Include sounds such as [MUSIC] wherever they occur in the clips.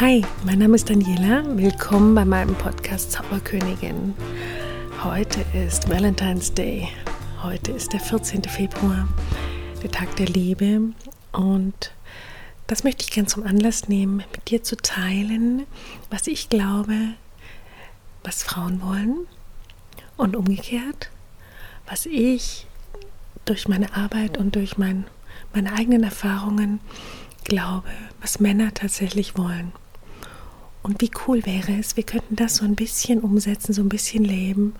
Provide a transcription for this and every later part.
Hi, mein Name ist Daniela. Willkommen bei meinem Podcast Zauberkönigin. Heute ist Valentine's Day. Heute ist der 14. Februar, der Tag der Liebe. Und das möchte ich gern zum Anlass nehmen, mit dir zu teilen, was ich glaube, was Frauen wollen und umgekehrt, was ich durch meine Arbeit und durch mein, meine eigenen Erfahrungen glaube, was Männer tatsächlich wollen. Und wie cool wäre es, wir könnten das so ein bisschen umsetzen, so ein bisschen leben.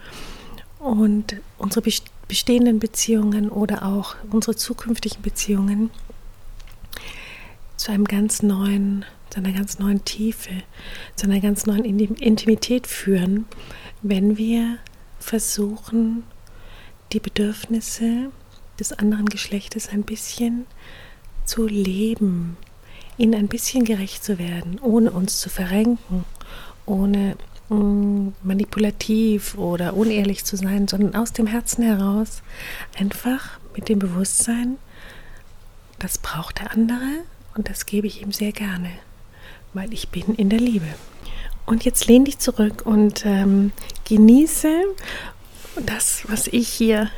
Und unsere bestehenden Beziehungen oder auch unsere zukünftigen Beziehungen zu einem ganz neuen, zu einer ganz neuen Tiefe, zu einer ganz neuen Intimität führen, wenn wir versuchen, die Bedürfnisse des anderen Geschlechtes ein bisschen zu leben, ihnen ein bisschen gerecht zu werden, ohne uns zu verrenken, ohne mm, manipulativ oder unehrlich zu sein, sondern aus dem Herzen heraus einfach mit dem Bewusstsein, das braucht der andere und das gebe ich ihm sehr gerne, weil ich bin in der Liebe. Und jetzt lehn dich zurück und ähm, genieße das, was ich hier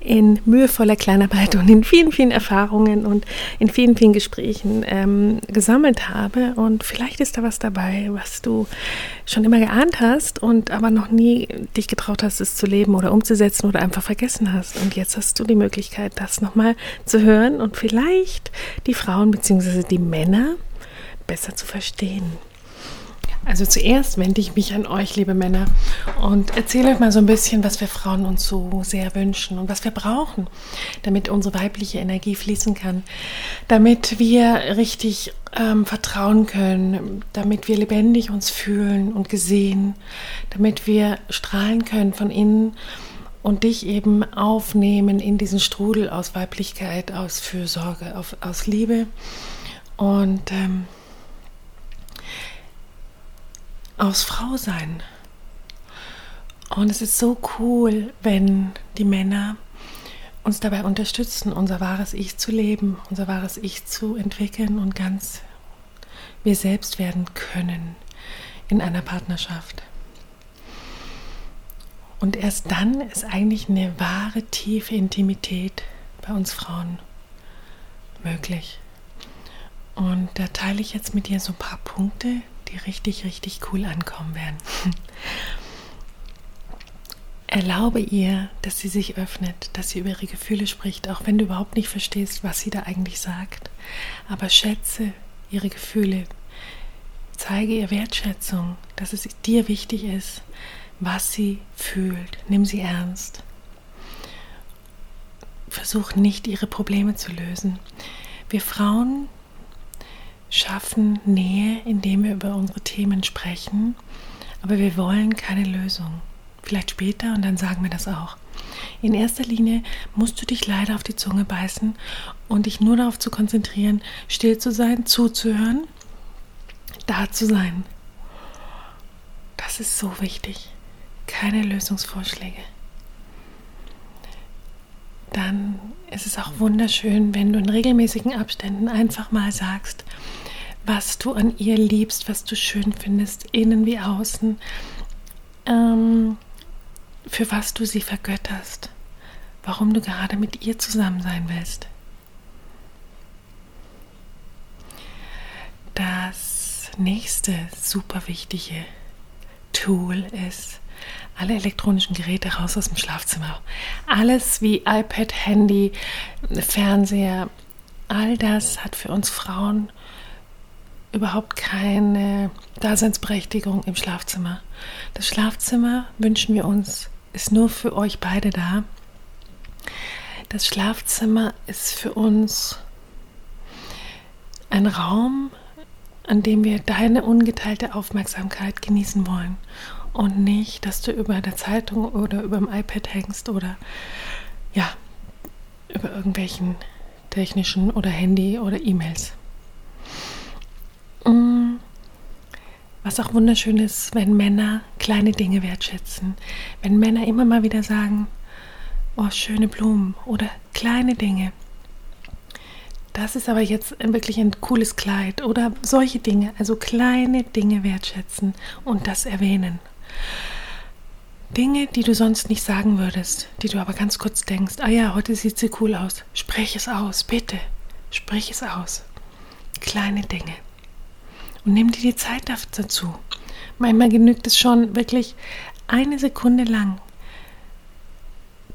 in mühevoller Kleinarbeit und in vielen, vielen Erfahrungen und in vielen, vielen Gesprächen ähm, gesammelt habe. Und vielleicht ist da was dabei, was du schon immer geahnt hast und aber noch nie dich getraut hast, es zu leben oder umzusetzen oder einfach vergessen hast. Und jetzt hast du die Möglichkeit, das nochmal zu hören und vielleicht die Frauen bzw. die Männer besser zu verstehen. Also zuerst wende ich mich an euch, liebe Männer, und erzähle euch mal so ein bisschen, was wir Frauen uns so sehr wünschen und was wir brauchen, damit unsere weibliche Energie fließen kann, damit wir richtig ähm, vertrauen können, damit wir lebendig uns fühlen und gesehen, damit wir strahlen können von innen und dich eben aufnehmen in diesen Strudel aus Weiblichkeit, aus Fürsorge, auf, aus Liebe. Und ähm, aus Frau sein. Und es ist so cool, wenn die Männer uns dabei unterstützen, unser wahres Ich zu leben, unser wahres Ich zu entwickeln und ganz wir selbst werden können in einer Partnerschaft. Und erst dann ist eigentlich eine wahre, tiefe Intimität bei uns Frauen möglich. Und da teile ich jetzt mit dir so ein paar Punkte, die richtig, richtig cool ankommen werden. [LAUGHS] Erlaube ihr, dass sie sich öffnet, dass sie über ihre Gefühle spricht, auch wenn du überhaupt nicht verstehst, was sie da eigentlich sagt. Aber schätze ihre Gefühle. Zeige ihr Wertschätzung, dass es dir wichtig ist, was sie fühlt. Nimm sie ernst. Versuch nicht, ihre Probleme zu lösen. Wir Frauen schaffen Nähe, indem wir über unsere Themen sprechen, aber wir wollen keine Lösung. Vielleicht später und dann sagen wir das auch. In erster Linie musst du dich leider auf die Zunge beißen und dich nur darauf zu konzentrieren, still zu sein, zuzuhören, da zu sein. Das ist so wichtig. Keine Lösungsvorschläge. Dann ist es auch wunderschön, wenn du in regelmäßigen Abständen einfach mal sagst, was du an ihr liebst, was du schön findest, innen wie außen, ähm, für was du sie vergötterst, warum du gerade mit ihr zusammen sein willst. Das nächste super wichtige Tool ist, alle elektronischen Geräte raus aus dem Schlafzimmer. Alles wie iPad, Handy, Fernseher, all das hat für uns Frauen überhaupt keine Daseinsberechtigung im Schlafzimmer. Das Schlafzimmer wünschen wir uns, ist nur für euch beide da. Das Schlafzimmer ist für uns ein Raum, an dem wir deine ungeteilte Aufmerksamkeit genießen wollen und nicht, dass du über der Zeitung oder über dem iPad hängst oder ja, über irgendwelchen technischen oder Handy oder E-Mails. Mm. Was auch wunderschön ist, wenn Männer kleine Dinge wertschätzen. Wenn Männer immer mal wieder sagen, oh, schöne Blumen oder kleine Dinge. das ist aber jetzt wirklich ein cooles Kleid oder solche Dinge, also kleine Dinge wertschätzen und das erwähnen. Dinge, die du sonst nicht sagen würdest, die du aber ganz kurz denkst, ah ja, heute sieht sie cool aus. Sprech es aus, bitte. Sprich es aus. Kleine Dinge. Und nimm dir die Zeit dazu. Manchmal genügt es schon wirklich eine Sekunde lang,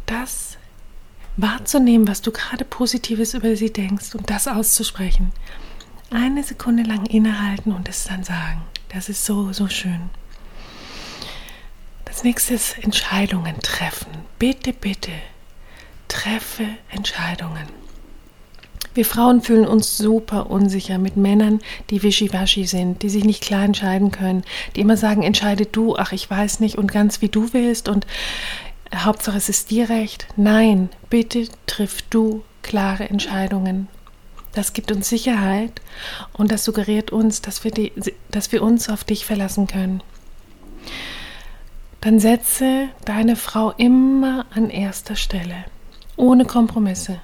das wahrzunehmen, was du gerade Positives über sie denkst und das auszusprechen. Eine Sekunde lang innehalten und es dann sagen. Das ist so, so schön. Als nächstes Entscheidungen treffen. Bitte, bitte, treffe Entscheidungen. Wir Frauen fühlen uns super unsicher mit Männern, die wischiwaschi sind, die sich nicht klar entscheiden können, die immer sagen, entscheide du, ach ich weiß nicht und ganz wie du willst und Hauptsache es ist dir recht. Nein, bitte triff du klare Entscheidungen. Das gibt uns Sicherheit und das suggeriert uns, dass wir, die, dass wir uns auf dich verlassen können dann setze deine Frau immer an erster Stelle, ohne Kompromisse.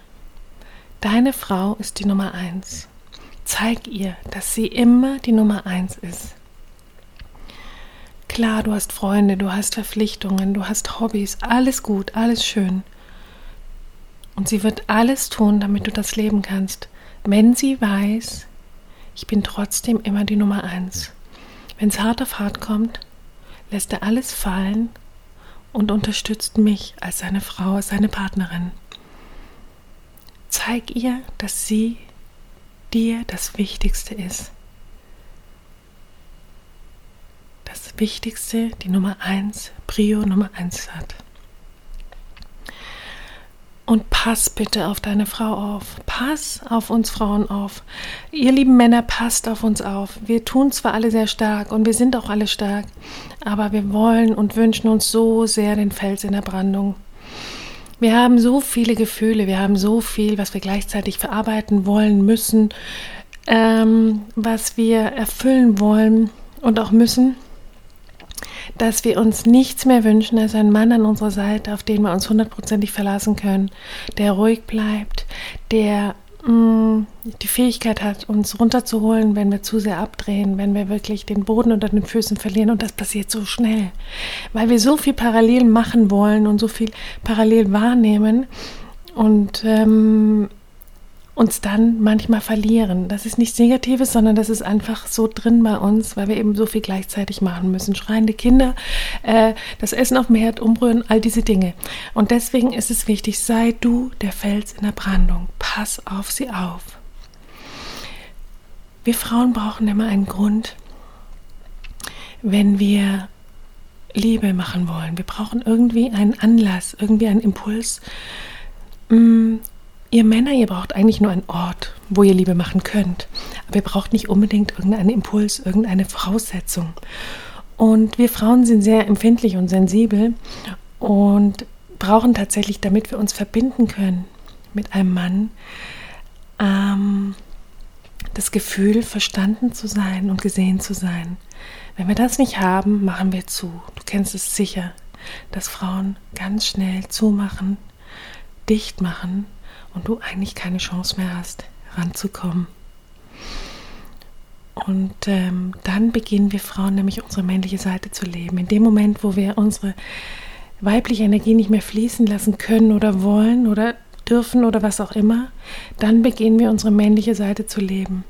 Deine Frau ist die Nummer eins. Zeig ihr, dass sie immer die Nummer eins ist. Klar, du hast Freunde, du hast Verpflichtungen, du hast Hobbys, alles gut, alles schön. Und sie wird alles tun, damit du das leben kannst, wenn sie weiß, ich bin trotzdem immer die Nummer eins. Wenn es hart auf hart kommt, lässt er alles fallen und unterstützt mich als seine Frau, als seine Partnerin. Zeig ihr, dass sie dir das Wichtigste ist. Das Wichtigste, die Nummer eins, Prio Nummer eins hat. Und pass bitte auf deine Frau auf. Pass auf uns Frauen auf. Ihr lieben Männer, passt auf uns auf. Wir tun zwar alle sehr stark und wir sind auch alle stark, aber wir wollen und wünschen uns so sehr den Fels in der Brandung. Wir haben so viele Gefühle, wir haben so viel, was wir gleichzeitig verarbeiten wollen, müssen, ähm, was wir erfüllen wollen und auch müssen dass wir uns nichts mehr wünschen als einen Mann an unserer Seite, auf den wir uns hundertprozentig verlassen können, der ruhig bleibt, der die Fähigkeit hat, uns runterzuholen, wenn wir zu sehr abdrehen, wenn wir wirklich den Boden unter den Füßen verlieren. Und das passiert so schnell, weil wir so viel parallel machen wollen und so viel parallel wahrnehmen. Und ähm, uns dann manchmal verlieren. Das ist nichts Negatives, sondern das ist einfach so drin bei uns, weil wir eben so viel gleichzeitig machen müssen. Schreiende Kinder, äh, das Essen auf dem Herd umrühren, all diese Dinge. Und deswegen ist es wichtig, sei du der Fels in der Brandung. Pass auf sie auf. Wir Frauen brauchen immer einen Grund, wenn wir Liebe machen wollen. Wir brauchen irgendwie einen Anlass, irgendwie einen Impuls, mm, Ihr Männer, ihr braucht eigentlich nur einen Ort, wo ihr Liebe machen könnt. Aber ihr braucht nicht unbedingt irgendeinen Impuls, irgendeine Voraussetzung. Und wir Frauen sind sehr empfindlich und sensibel und brauchen tatsächlich, damit wir uns verbinden können mit einem Mann, ähm, das Gefühl, verstanden zu sein und gesehen zu sein. Wenn wir das nicht haben, machen wir zu. Du kennst es sicher, dass Frauen ganz schnell zumachen, dicht machen und du eigentlich keine Chance mehr hast, ranzukommen. Und ähm, dann beginnen wir Frauen nämlich unsere männliche Seite zu leben. In dem Moment, wo wir unsere weibliche Energie nicht mehr fließen lassen können oder wollen oder dürfen oder was auch immer, dann beginnen wir unsere männliche Seite zu leben.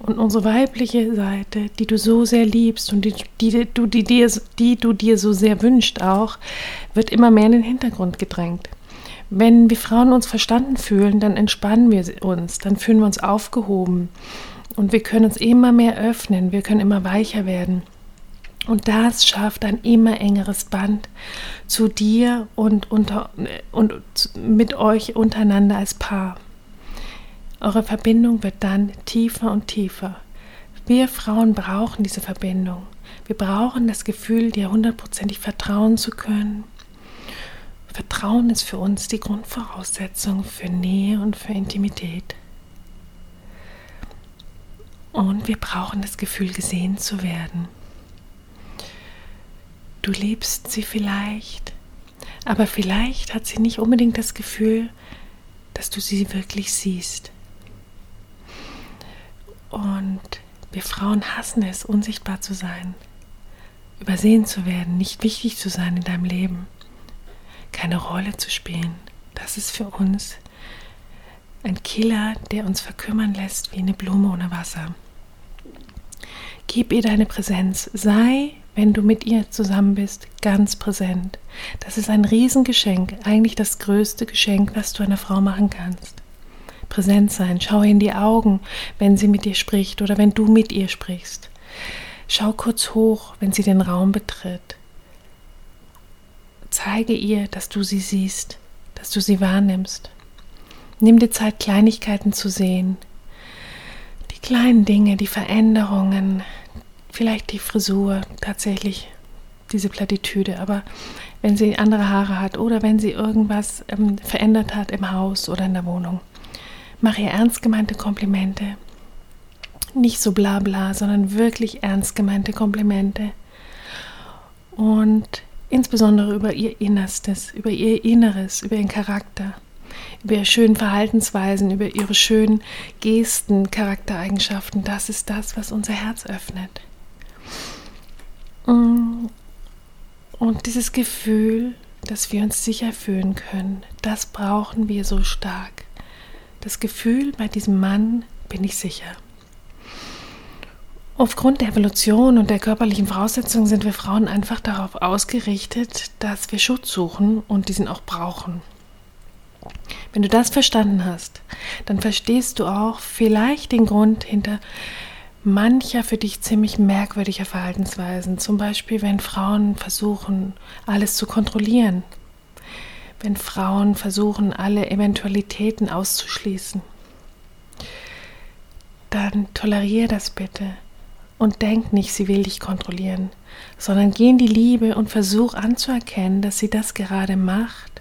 Und unsere weibliche Seite, die du so sehr liebst und die, die, die, die, die, die du dir so sehr wünscht auch, wird immer mehr in den Hintergrund gedrängt. Wenn wir Frauen uns verstanden fühlen, dann entspannen wir uns, dann fühlen wir uns aufgehoben und wir können uns immer mehr öffnen, wir können immer weicher werden. Und das schafft ein immer engeres Band zu dir und, unter, und mit euch untereinander als Paar. Eure Verbindung wird dann tiefer und tiefer. Wir Frauen brauchen diese Verbindung. Wir brauchen das Gefühl, dir hundertprozentig vertrauen zu können, Vertrauen ist für uns die Grundvoraussetzung für Nähe und für Intimität. Und wir brauchen das Gefühl, gesehen zu werden. Du liebst sie vielleicht, aber vielleicht hat sie nicht unbedingt das Gefühl, dass du sie wirklich siehst. Und wir Frauen hassen es, unsichtbar zu sein, übersehen zu werden, nicht wichtig zu sein in deinem Leben, keine Rolle zu spielen. Das ist für uns ein Killer, der uns verkümmern lässt wie eine Blume ohne Wasser. Gib ihr deine Präsenz. Sei, wenn du mit ihr zusammen bist, ganz präsent. Das ist ein Riesengeschenk, eigentlich das größte Geschenk, was du einer Frau machen kannst. Präsent sein, schau in die Augen, wenn sie mit dir spricht oder wenn du mit ihr sprichst. Schau kurz hoch, wenn sie den Raum betritt. Zeige ihr, dass du sie siehst, dass du sie wahrnimmst. Nimm dir Zeit, Kleinigkeiten zu sehen. Die kleinen Dinge, die Veränderungen, vielleicht die Frisur, tatsächlich diese Plattitüde, aber wenn sie andere Haare hat oder wenn sie irgendwas ähm, verändert hat im Haus oder in der Wohnung, mach ihr ernst gemeinte Komplimente. Nicht so bla bla, sondern wirklich ernst gemeinte Komplimente. Und insbesondere über ihr Innerstes, über ihr Inneres, über ihren Charakter über ihre schönen Verhaltensweisen, über ihre schönen Gesten, Charaktereigenschaften. Das ist das, was unser Herz öffnet. Mm. Und dieses Gefühl, dass wir uns sicher fühlen können, das brauchen wir so stark. Das Gefühl, bei diesem Mann bin ich sicher. Aufgrund der Evolution und der körperlichen Voraussetzungen sind wir Frauen einfach darauf ausgerichtet, dass wir Schutz suchen und diesen auch brauchen. Wenn du das verstanden hast, dann verstehst du auch vielleicht den Grund hinter mancher für dich ziemlich merkwürdiger Verhaltensweisen. Zum Beispiel, wenn Frauen versuchen, alles zu kontrollieren. Wenn Frauen versuchen, alle Eventualitäten auszuschließen. Dann toleriere das bitte und denk nicht, sie will dich kontrollieren, sondern geh in die Liebe und versuch anzuerkennen, dass sie das gerade macht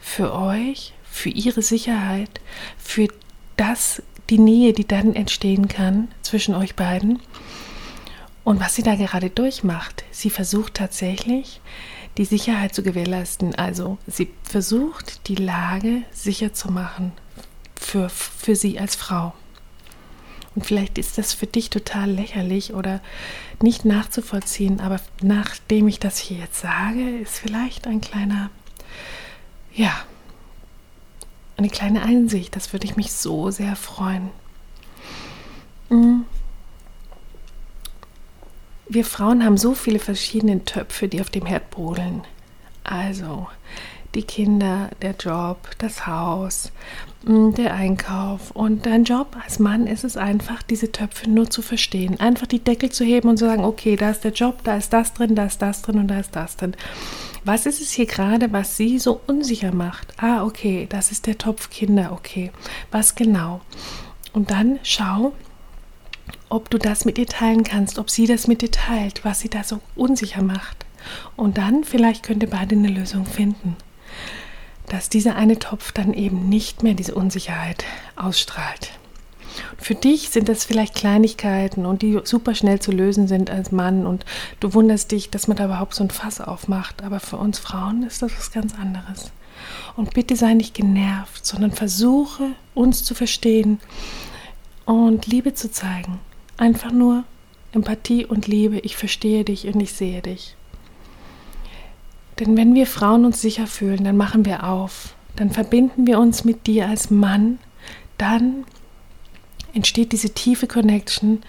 für euch, für ihre Sicherheit, für das, die Nähe, die dann entstehen kann zwischen euch beiden. Und was sie da gerade durchmacht, sie versucht tatsächlich, die Sicherheit zu gewährleisten. Also sie versucht, die Lage sicher zu machen für, für sie als Frau. Und vielleicht ist das für dich total lächerlich oder nicht nachzuvollziehen, aber nachdem ich das hier jetzt sage, ist vielleicht ein kleiner ja, eine kleine Einsicht. Das würde ich mich so sehr freuen. Mm. Wir Frauen haben so viele verschiedene Töpfe, die auf dem Herd brodeln. Also die Kinder, der Job, das Haus, mm, der Einkauf. Und dein Job als Mann ist es einfach, diese Töpfe nur zu verstehen. Einfach die Deckel zu heben und zu sagen, okay, da ist der Job, da ist das drin, da ist das drin und da ist das drin. Was ist es hier gerade, was sie so unsicher macht? Ah, okay, das ist der Topf Kinder, okay. Was genau? Und dann schau, ob du das mit ihr teilen kannst, ob sie das mit dir teilt, was sie da so unsicher macht. Und dann vielleicht könnt ihr beide eine Lösung finden, dass dieser eine Topf dann eben nicht mehr diese Unsicherheit ausstrahlt. Für dich sind das vielleicht Kleinigkeiten und die super schnell zu lösen sind als Mann und du wunderst dich, dass man da überhaupt so ein Fass aufmacht. Aber für uns Frauen ist das was ganz anderes. Und bitte sei nicht genervt, sondern versuche uns zu verstehen und Liebe zu zeigen. Einfach nur Empathie und Liebe. Ich verstehe dich und ich sehe dich. Denn wenn wir Frauen uns sicher fühlen, dann machen wir auf. Dann verbinden wir uns mit dir als Mann. Dann entsteht diese tiefe Connection,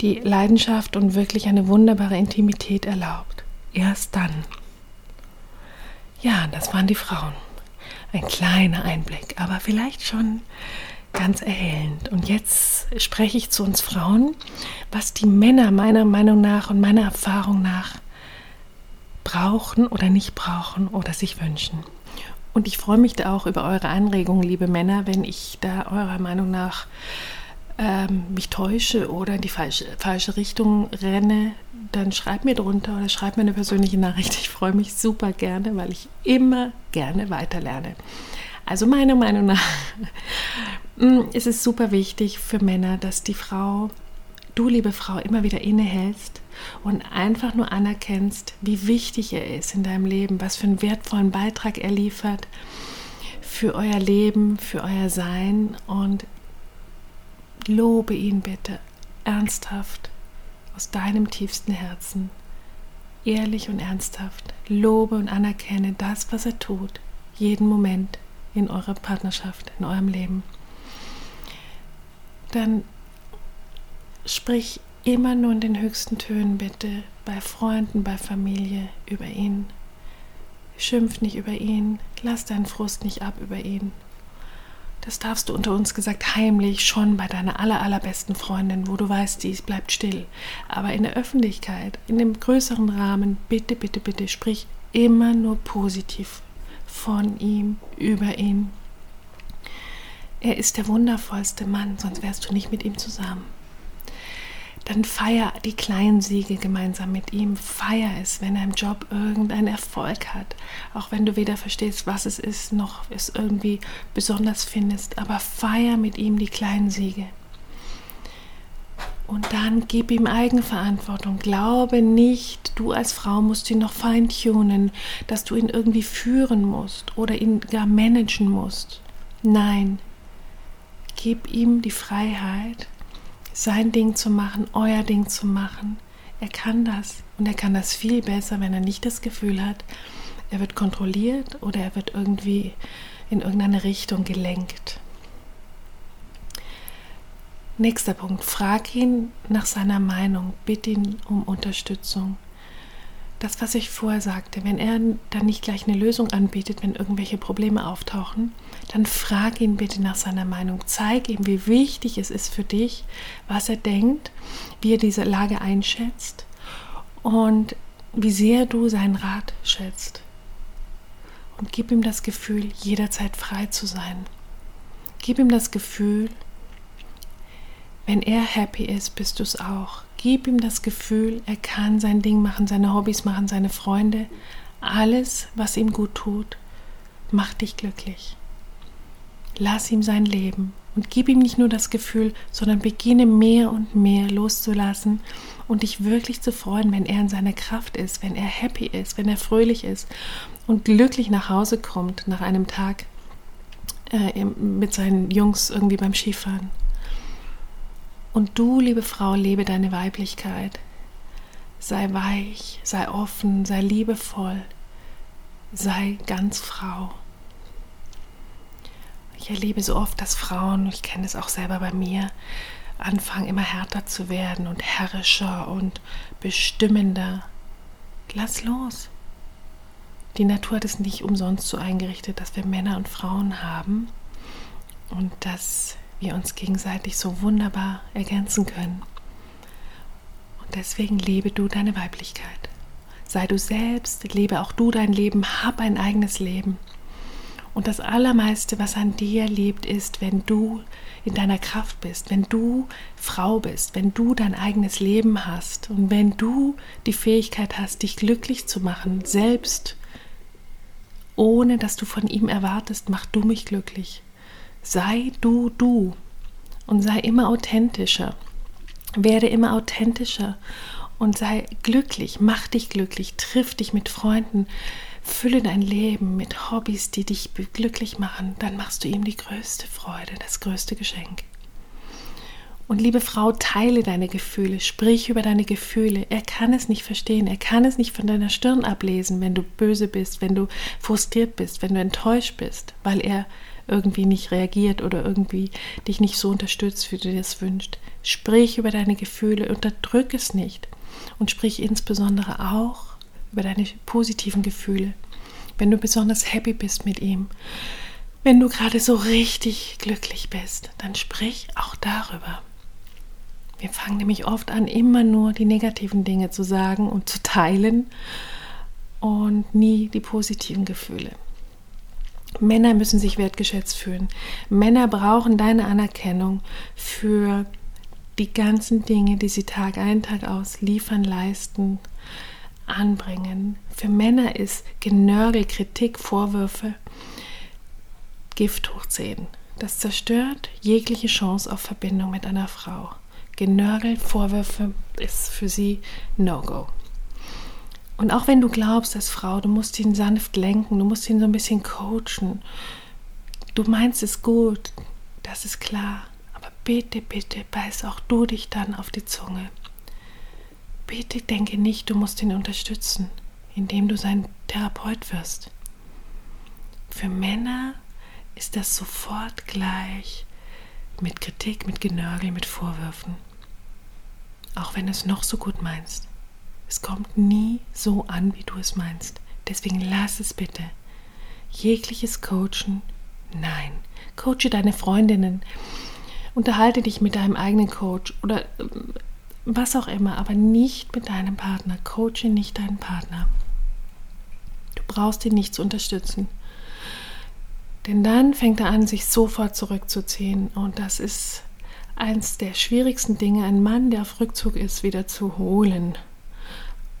die Leidenschaft und wirklich eine wunderbare Intimität erlaubt. Erst dann. Ja, das waren die Frauen. Ein kleiner Einblick, aber vielleicht schon ganz erhellend. Und jetzt spreche ich zu uns Frauen, was die Männer meiner Meinung nach und meiner Erfahrung nach brauchen oder nicht brauchen oder sich wünschen. Und ich freue mich da auch über eure Anregungen, liebe Männer, wenn ich da eurer Meinung nach ähm, mich täusche oder in die falsche, falsche Richtung renne, dann schreib mir drunter oder schreib mir eine persönliche Nachricht. Ich freue mich super gerne, weil ich immer gerne weiterlerne. Also meiner Meinung nach [LAUGHS] mm, ist es super wichtig für Männer, dass die Frau, du liebe Frau, immer wieder innehältst und einfach nur anerkennst, wie wichtig er ist in deinem Leben, was für einen wertvollen Beitrag er liefert für euer Leben, für euer Sein. Und Lobe ihn bitte, ernsthaft aus deinem tiefsten Herzen, ehrlich und ernsthaft, lobe und anerkenne das, was er tut, jeden Moment in eurer Partnerschaft, in eurem Leben. Dann sprich immer nur in den höchsten Tönen bitte bei Freunden, bei Familie über ihn. Schimpf nicht über ihn, lass deinen Frust nicht ab über ihn. Das darfst du unter uns gesagt heimlich schon bei deiner aller, allerbesten Freundin, wo du weißt, die bleibt still. Aber in der Öffentlichkeit, in dem größeren Rahmen, bitte, bitte, bitte, sprich immer nur positiv von ihm, über ihn. Er ist der wundervollste Mann, sonst wärst du nicht mit ihm zusammen dann feier die kleinen Siege gemeinsam mit ihm. Feier es, wenn er im Job irgendeinen Erfolg hat. Auch wenn du weder verstehst, was es ist, noch es irgendwie besonders findest. Aber feier mit ihm die kleinen Siege. Und dann gib ihm Eigenverantwortung. Glaube nicht, du als Frau musst ihn noch feintunen, dass du ihn irgendwie führen musst oder ihn gar managen musst. Nein, gib ihm die Freiheit, sein Ding zu machen, euer Ding zu machen. Er kann das und er kann das viel besser, wenn er nicht das Gefühl hat, er wird kontrolliert oder er wird irgendwie in irgendeine Richtung gelenkt. Nächster Punkt, frag ihn nach seiner Meinung, bitte ihn um Unterstützung das, was ich vorher sagte, wenn er dann nicht gleich eine Lösung anbietet, wenn irgendwelche Probleme auftauchen, dann frag ihn bitte nach seiner Meinung. Zeig ihm, wie wichtig es ist für dich, was er denkt, wie er diese Lage einschätzt und wie sehr du seinen Rat schätzt. Und gib ihm das Gefühl, jederzeit frei zu sein. Gib ihm das Gefühl, wenn er happy ist, bist du es auch. Gib ihm das Gefühl, er kann sein Ding machen, seine Hobbys machen, seine Freunde. Alles, was ihm gut tut, macht dich glücklich. Lass ihm sein Leben und gib ihm nicht nur das Gefühl, sondern beginne mehr und mehr loszulassen und dich wirklich zu freuen, wenn er in seiner Kraft ist, wenn er happy ist, wenn er fröhlich ist und glücklich nach Hause kommt nach einem Tag äh, mit seinen Jungs irgendwie beim Skifahren. Und du, liebe Frau, lebe deine Weiblichkeit. Sei weich, sei offen, sei liebevoll, sei ganz Frau. Ich erlebe so oft, dass Frauen, ich kenne es auch selber bei mir, anfangen immer härter zu werden und herrischer und bestimmender. Lass los. Die Natur hat es nicht umsonst so eingerichtet, dass wir Männer und Frauen haben und dass wir uns gegenseitig so wunderbar ergänzen können. Und deswegen lebe du deine Weiblichkeit. Sei du selbst, lebe auch du dein Leben, hab ein eigenes Leben. Und das Allermeiste, was an dir lebt, ist, wenn du in deiner Kraft bist, wenn du Frau bist, wenn du dein eigenes Leben hast und wenn du die Fähigkeit hast, dich glücklich zu machen, selbst, ohne dass du von ihm erwartest, mach du mich glücklich. Sei du du und sei immer authentischer. Werde immer authentischer und sei glücklich, mach dich glücklich, triff dich mit Freunden, fülle dein Leben mit Hobbys, die dich glücklich machen, dann machst du ihm die größte Freude, das größte Geschenk. Und liebe Frau, teile deine Gefühle, sprich über deine Gefühle. Er kann es nicht verstehen, er kann es nicht von deiner Stirn ablesen, wenn du böse bist, wenn du frustriert bist, wenn du enttäuscht bist, weil er irgendwie nicht reagiert oder irgendwie dich nicht so unterstützt, wie du dir das wünschst. Sprich über deine Gefühle, unterdrück es nicht und sprich insbesondere auch über deine positiven Gefühle. Wenn du besonders happy bist mit ihm, wenn du gerade so richtig glücklich bist, dann sprich auch darüber. Wir fangen nämlich oft an, immer nur die negativen Dinge zu sagen und zu teilen und nie die positiven Gefühle. Männer müssen sich wertgeschätzt fühlen. Männer brauchen deine Anerkennung für die ganzen Dinge, die sie Tag ein, Tag aus liefern, leisten, anbringen. Für Männer ist Genörgel, Kritik, Vorwürfe Gift hoch 10. Das zerstört jegliche Chance auf Verbindung mit einer Frau. Genörgel, Vorwürfe ist für sie No-Go. Und auch wenn du glaubst, als Frau, du musst ihn sanft lenken, du musst ihn so ein bisschen coachen, du meinst es gut, das ist klar. Aber bitte, bitte beiß auch du dich dann auf die Zunge. Bitte denke nicht, du musst ihn unterstützen, indem du sein Therapeut wirst. Für Männer ist das sofort gleich mit Kritik, mit Genörgel, mit Vorwürfen. Auch wenn du es noch so gut meinst. Es kommt nie so an, wie du es meinst. Deswegen lass es bitte. Jegliches Coachen, nein. Coache deine Freundinnen. Unterhalte dich mit deinem eigenen Coach oder ähm, was auch immer, aber nicht mit deinem Partner. Coache nicht deinen Partner. Du brauchst ihn nicht zu unterstützen. Denn dann fängt er an, sich sofort zurückzuziehen. Und das ist eins der schwierigsten Dinge, einen Mann, der auf Rückzug ist, wieder zu holen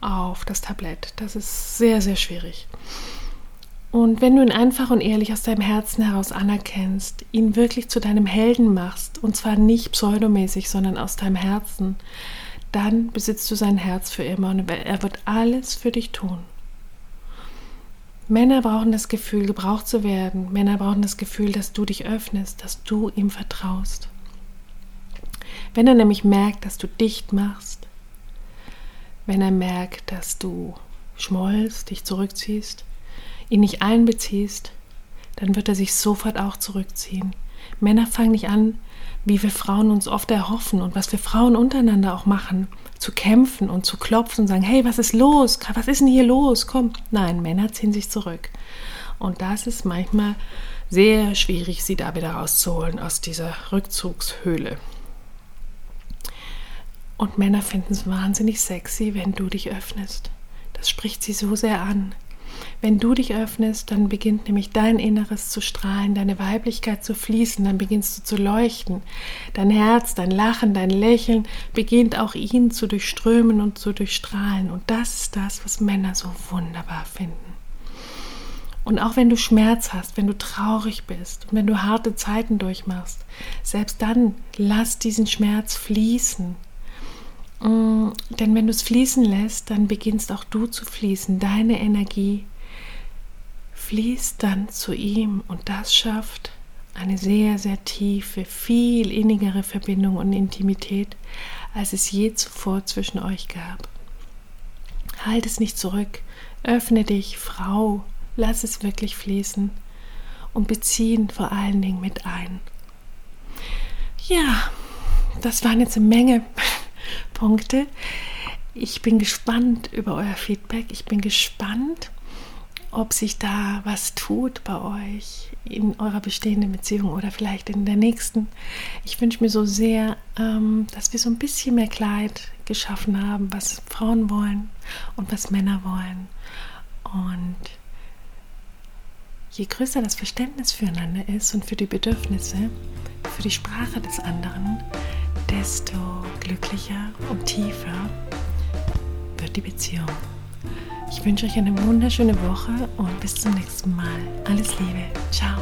auf das Tablett. Das ist sehr, sehr schwierig. Und wenn du ihn einfach und ehrlich aus deinem Herzen heraus anerkennst, ihn wirklich zu deinem Helden machst, und zwar nicht pseudomäßig, sondern aus deinem Herzen, dann besitzt du sein Herz für immer und er wird alles für dich tun. Männer brauchen das Gefühl, gebraucht zu werden. Männer brauchen das Gefühl, dass du dich öffnest, dass du ihm vertraust. Wenn er nämlich merkt, dass du dicht machst, wenn er merkt, dass du schmollst, dich zurückziehst, ihn nicht einbeziehst, dann wird er sich sofort auch zurückziehen. Männer fangen nicht an, wie wir Frauen uns oft erhoffen und was wir Frauen untereinander auch machen, zu kämpfen und zu klopfen und sagen, hey, was ist los? Was ist denn hier los? Komm. Nein, Männer ziehen sich zurück. Und das ist manchmal sehr schwierig, sie da wieder rauszuholen aus dieser Rückzugshöhle. Und Männer finden es wahnsinnig sexy, wenn du dich öffnest. Das spricht sie so sehr an. Wenn du dich öffnest, dann beginnt nämlich dein Inneres zu strahlen, deine Weiblichkeit zu fließen, dann beginnst du zu leuchten. Dein Herz, dein Lachen, dein Lächeln beginnt auch ihn zu durchströmen und zu durchstrahlen. Und das ist das, was Männer so wunderbar finden. Und auch wenn du Schmerz hast, wenn du traurig bist und wenn du harte Zeiten durchmachst, selbst dann lass diesen Schmerz fließen. Mm, denn wenn du es fließen lässt, dann beginnst auch du zu fließen. Deine Energie fließt dann zu ihm und das schafft eine sehr, sehr tiefe, viel innigere Verbindung und Intimität, als es je zuvor zwischen euch gab. Halt es nicht zurück, öffne dich, Frau, lass es wirklich fließen und beziehen vor allen Dingen mit ein. Ja, das waren jetzt eine Menge Punkte. Ich bin gespannt über euer Feedback. Ich bin gespannt, ob sich da was tut bei euch in eurer bestehenden Beziehung oder vielleicht in der nächsten. Ich wünsche mir so sehr, ähm, dass wir so ein bisschen mehr Kleid geschaffen haben, was Frauen wollen und was Männer wollen. Und je größer das Verständnis füreinander ist und für die Bedürfnisse, für die Sprache des anderen, desto glücklicher und tiefer wird die Beziehung. Ich wünsche euch eine wunderschöne Woche und bis zum nächsten Mal. Alles Liebe. Ciao.